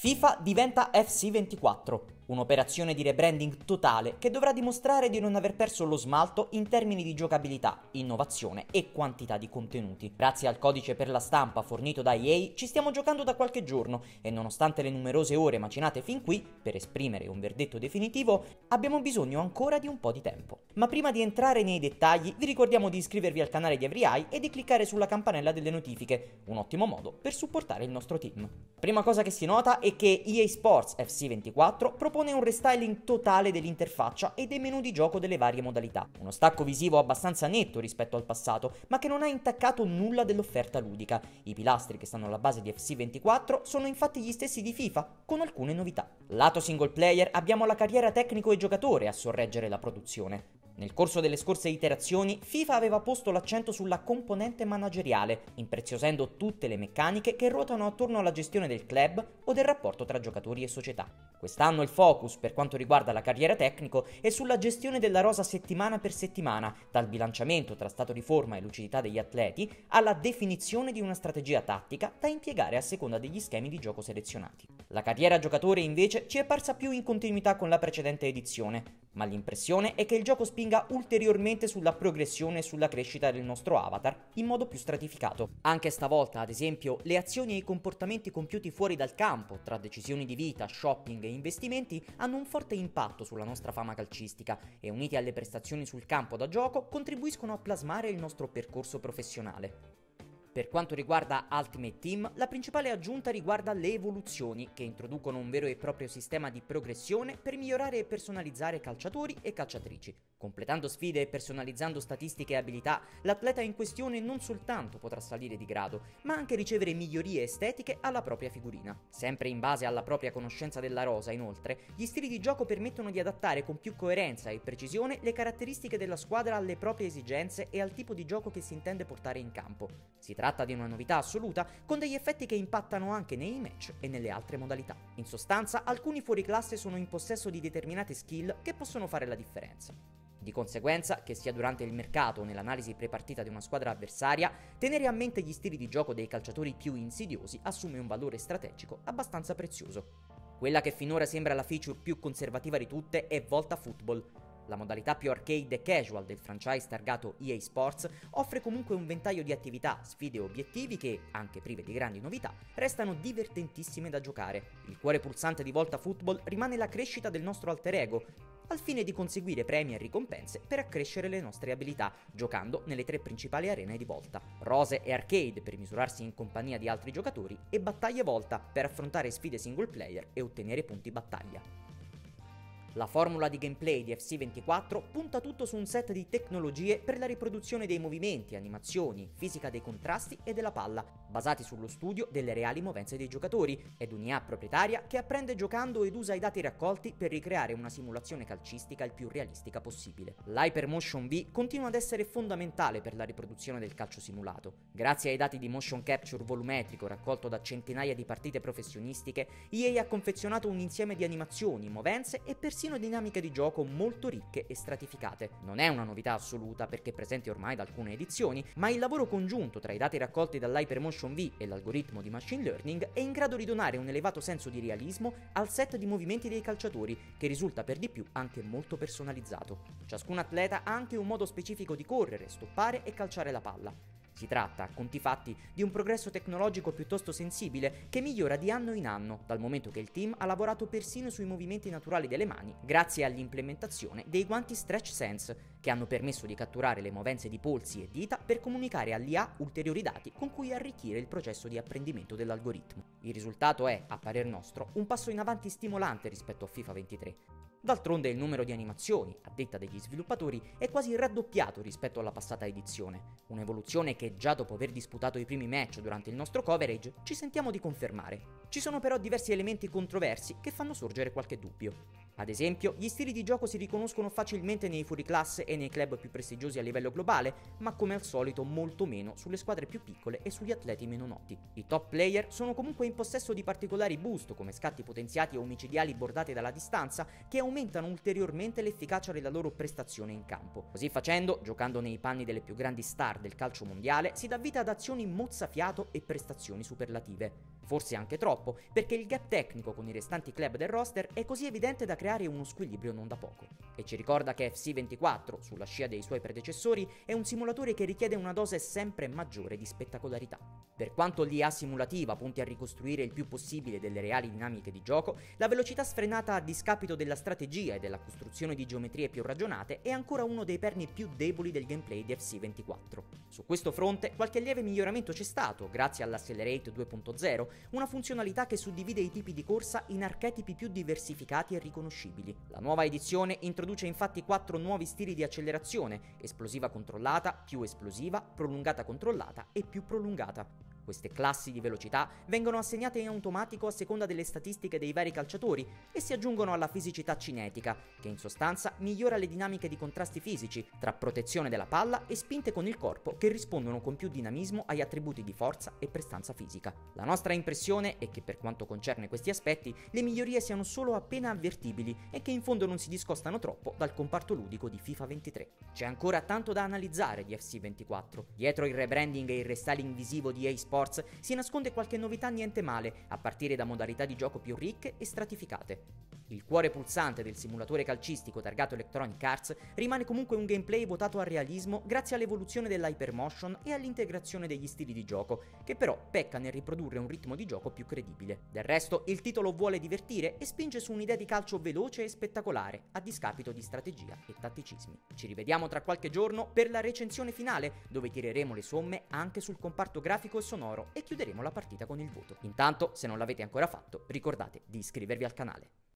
FIFA diventa FC24, Un'operazione di rebranding totale che dovrà dimostrare di non aver perso lo smalto in termini di giocabilità, innovazione e quantità di contenuti. Grazie al codice per la stampa fornito da EA ci stiamo giocando da qualche giorno e nonostante le numerose ore macinate fin qui, per esprimere un verdetto definitivo, abbiamo bisogno ancora di un po' di tempo. Ma prima di entrare nei dettagli vi ricordiamo di iscrivervi al canale di EveryEye e di cliccare sulla campanella delle notifiche, un ottimo modo per supportare il nostro team. Prima cosa che si nota è che EA Sports FC24 propone propone un restyling totale dell'interfaccia e dei menu di gioco delle varie modalità. Uno stacco visivo abbastanza netto rispetto al passato, ma che non ha intaccato nulla dell'offerta ludica. I pilastri che stanno alla base di FC24 sono infatti gli stessi di FIFA, con alcune novità. Lato single player abbiamo la carriera tecnico e giocatore a sorreggere la produzione. Nel corso delle scorse iterazioni, FIFA aveva posto l'accento sulla componente manageriale, impreziosendo tutte le meccaniche che ruotano attorno alla gestione del club o del rapporto tra giocatori e società. Quest'anno il focus, per quanto riguarda la carriera tecnico, è sulla gestione della rosa settimana per settimana, dal bilanciamento tra stato di forma e lucidità degli atleti, alla definizione di una strategia tattica da impiegare a seconda degli schemi di gioco selezionati. La carriera giocatore invece ci è parsa più in continuità con la precedente edizione, ma l'impressione è che il gioco spinga ulteriormente sulla progressione e sulla crescita del nostro avatar in modo più stratificato. Anche stavolta, ad esempio, le azioni e i comportamenti compiuti fuori dal campo, tra decisioni di vita, shopping e investimenti, hanno un forte impatto sulla nostra fama calcistica e uniti alle prestazioni sul campo da gioco contribuiscono a plasmare il nostro percorso professionale. Per quanto riguarda Ultimate Team, la principale aggiunta riguarda le evoluzioni, che introducono un vero e proprio sistema di progressione per migliorare e personalizzare calciatori e calciatrici. Completando sfide e personalizzando statistiche e abilità, l'atleta in questione non soltanto potrà salire di grado, ma anche ricevere migliorie estetiche alla propria figurina. Sempre in base alla propria conoscenza della rosa, inoltre, gli stili di gioco permettono di adattare con più coerenza e precisione le caratteristiche della squadra alle proprie esigenze e al tipo di gioco che si intende portare in campo. Si tratta di una novità assoluta con degli effetti che impattano anche nei match e nelle altre modalità. In sostanza, alcuni fuoriclasse sono in possesso di determinate skill che possono fare la differenza. Di conseguenza, che sia durante il mercato o nell'analisi prepartita di una squadra avversaria, tenere a mente gli stili di gioco dei calciatori più insidiosi assume un valore strategico abbastanza prezioso. Quella che finora sembra la feature più conservativa di tutte è Volta Football. La modalità più arcade e casual del franchise targato EA Sports offre comunque un ventaglio di attività, sfide e obiettivi che, anche prive di grandi novità, restano divertentissime da giocare. Il cuore pulsante di Volta Football rimane la crescita del nostro alter ego, al fine di conseguire premi e ricompense per accrescere le nostre abilità, giocando nelle tre principali arene di volta. Rose e arcade per misurarsi in compagnia di altri giocatori e battaglie volta per affrontare sfide single player e ottenere punti battaglia. La formula di gameplay di FC24 punta tutto su un set di tecnologie per la riproduzione dei movimenti, animazioni, fisica dei contrasti e della palla, basati sullo studio delle reali movenze dei giocatori, ed un'IA proprietaria che apprende giocando ed usa i dati raccolti per ricreare una simulazione calcistica il più realistica possibile. L'Hypermotion V continua ad essere fondamentale per la riproduzione del calcio simulato. Grazie ai dati di motion capture volumetrico raccolto da centinaia di partite professionistiche, EA ha confezionato un insieme di animazioni, movenze e persino persino dinamiche di gioco molto ricche e stratificate. Non è una novità assoluta perché è presente ormai da alcune edizioni, ma il lavoro congiunto tra i dati raccolti dall'Hypermotion V e l'algoritmo di machine learning è in grado di donare un elevato senso di realismo al set di movimenti dei calciatori, che risulta per di più anche molto personalizzato. Ciascun atleta ha anche un modo specifico di correre, stoppare e calciare la palla. Si tratta, a conti fatti, di un progresso tecnologico piuttosto sensibile che migliora di anno in anno, dal momento che il team ha lavorato persino sui movimenti naturali delle mani grazie all'implementazione dei guanti Stretch Sense, che hanno permesso di catturare le movenze di polsi e dita per comunicare all'IA ulteriori dati con cui arricchire il processo di apprendimento dell'algoritmo. Il risultato è, a parer nostro, un passo in avanti stimolante rispetto a FIFA 23, D'altronde il numero di animazioni, a detta degli sviluppatori, è quasi raddoppiato rispetto alla passata edizione, un'evoluzione che già dopo aver disputato i primi match durante il nostro coverage ci sentiamo di confermare. Ci sono però diversi elementi controversi che fanno sorgere qualche dubbio. Ad esempio, gli stili di gioco si riconoscono facilmente nei fuoriclasse e nei club più prestigiosi a livello globale, ma come al solito molto meno sulle squadre più piccole e sugli atleti meno noti. I top player sono comunque in possesso di particolari boost come scatti potenziati o omicidiali bordati dalla distanza che aumentano ulteriormente l'efficacia della loro prestazione in campo. Così facendo, giocando nei panni delle più grandi star del calcio mondiale, si dà vita ad azioni mozzafiato e prestazioni superlative. Forse anche troppo, perché il gap tecnico con i restanti club del roster è così evidente da creare uno squilibrio non da poco. E ci ricorda che FC24, sulla scia dei suoi predecessori, è un simulatore che richiede una dose sempre maggiore di spettacolarità. Per quanto l'IA simulativa punti a ricostruire il più possibile delle reali dinamiche di gioco, la velocità sfrenata a discapito della strategia e della costruzione di geometrie più ragionate è ancora uno dei perni più deboli del gameplay di FC24. Su questo fronte qualche lieve miglioramento c'è stato, grazie all'Accelerate 2.0, una funzionalità che suddivide i tipi di corsa in archetipi più diversificati e riconoscibili. La nuova edizione introduce infatti quattro nuovi stili di accelerazione, esplosiva controllata, più esplosiva, prolungata controllata e più prolungata. Queste classi di velocità vengono assegnate in automatico a seconda delle statistiche dei vari calciatori e si aggiungono alla fisicità cinetica, che in sostanza migliora le dinamiche di contrasti fisici tra protezione della palla e spinte con il corpo che rispondono con più dinamismo agli attributi di forza e prestanza fisica. La nostra impressione è che per quanto concerne questi aspetti, le migliorie siano solo appena avvertibili e che in fondo non si discostano troppo dal comparto ludico di FIFA 23. C'è ancora tanto da analizzare di FC24. Dietro il rebranding e il restyling visivo di A Sports si nasconde qualche novità niente male, a partire da modalità di gioco più ricche e stratificate. Il cuore pulsante del simulatore calcistico targato Electronic Arts rimane comunque un gameplay votato al realismo grazie all'evoluzione dell'hypermotion e all'integrazione degli stili di gioco, che però pecca nel riprodurre un ritmo di gioco più credibile. Del resto, il titolo vuole divertire e spinge su un'idea di calcio veloce e spettacolare, a discapito di strategia e tatticismi. Ci rivediamo tra qualche giorno per la recensione finale, dove tireremo le somme anche sul comparto grafico e sonoro e chiuderemo la partita con il voto. Intanto, se non l'avete ancora fatto, ricordate di iscrivervi al canale.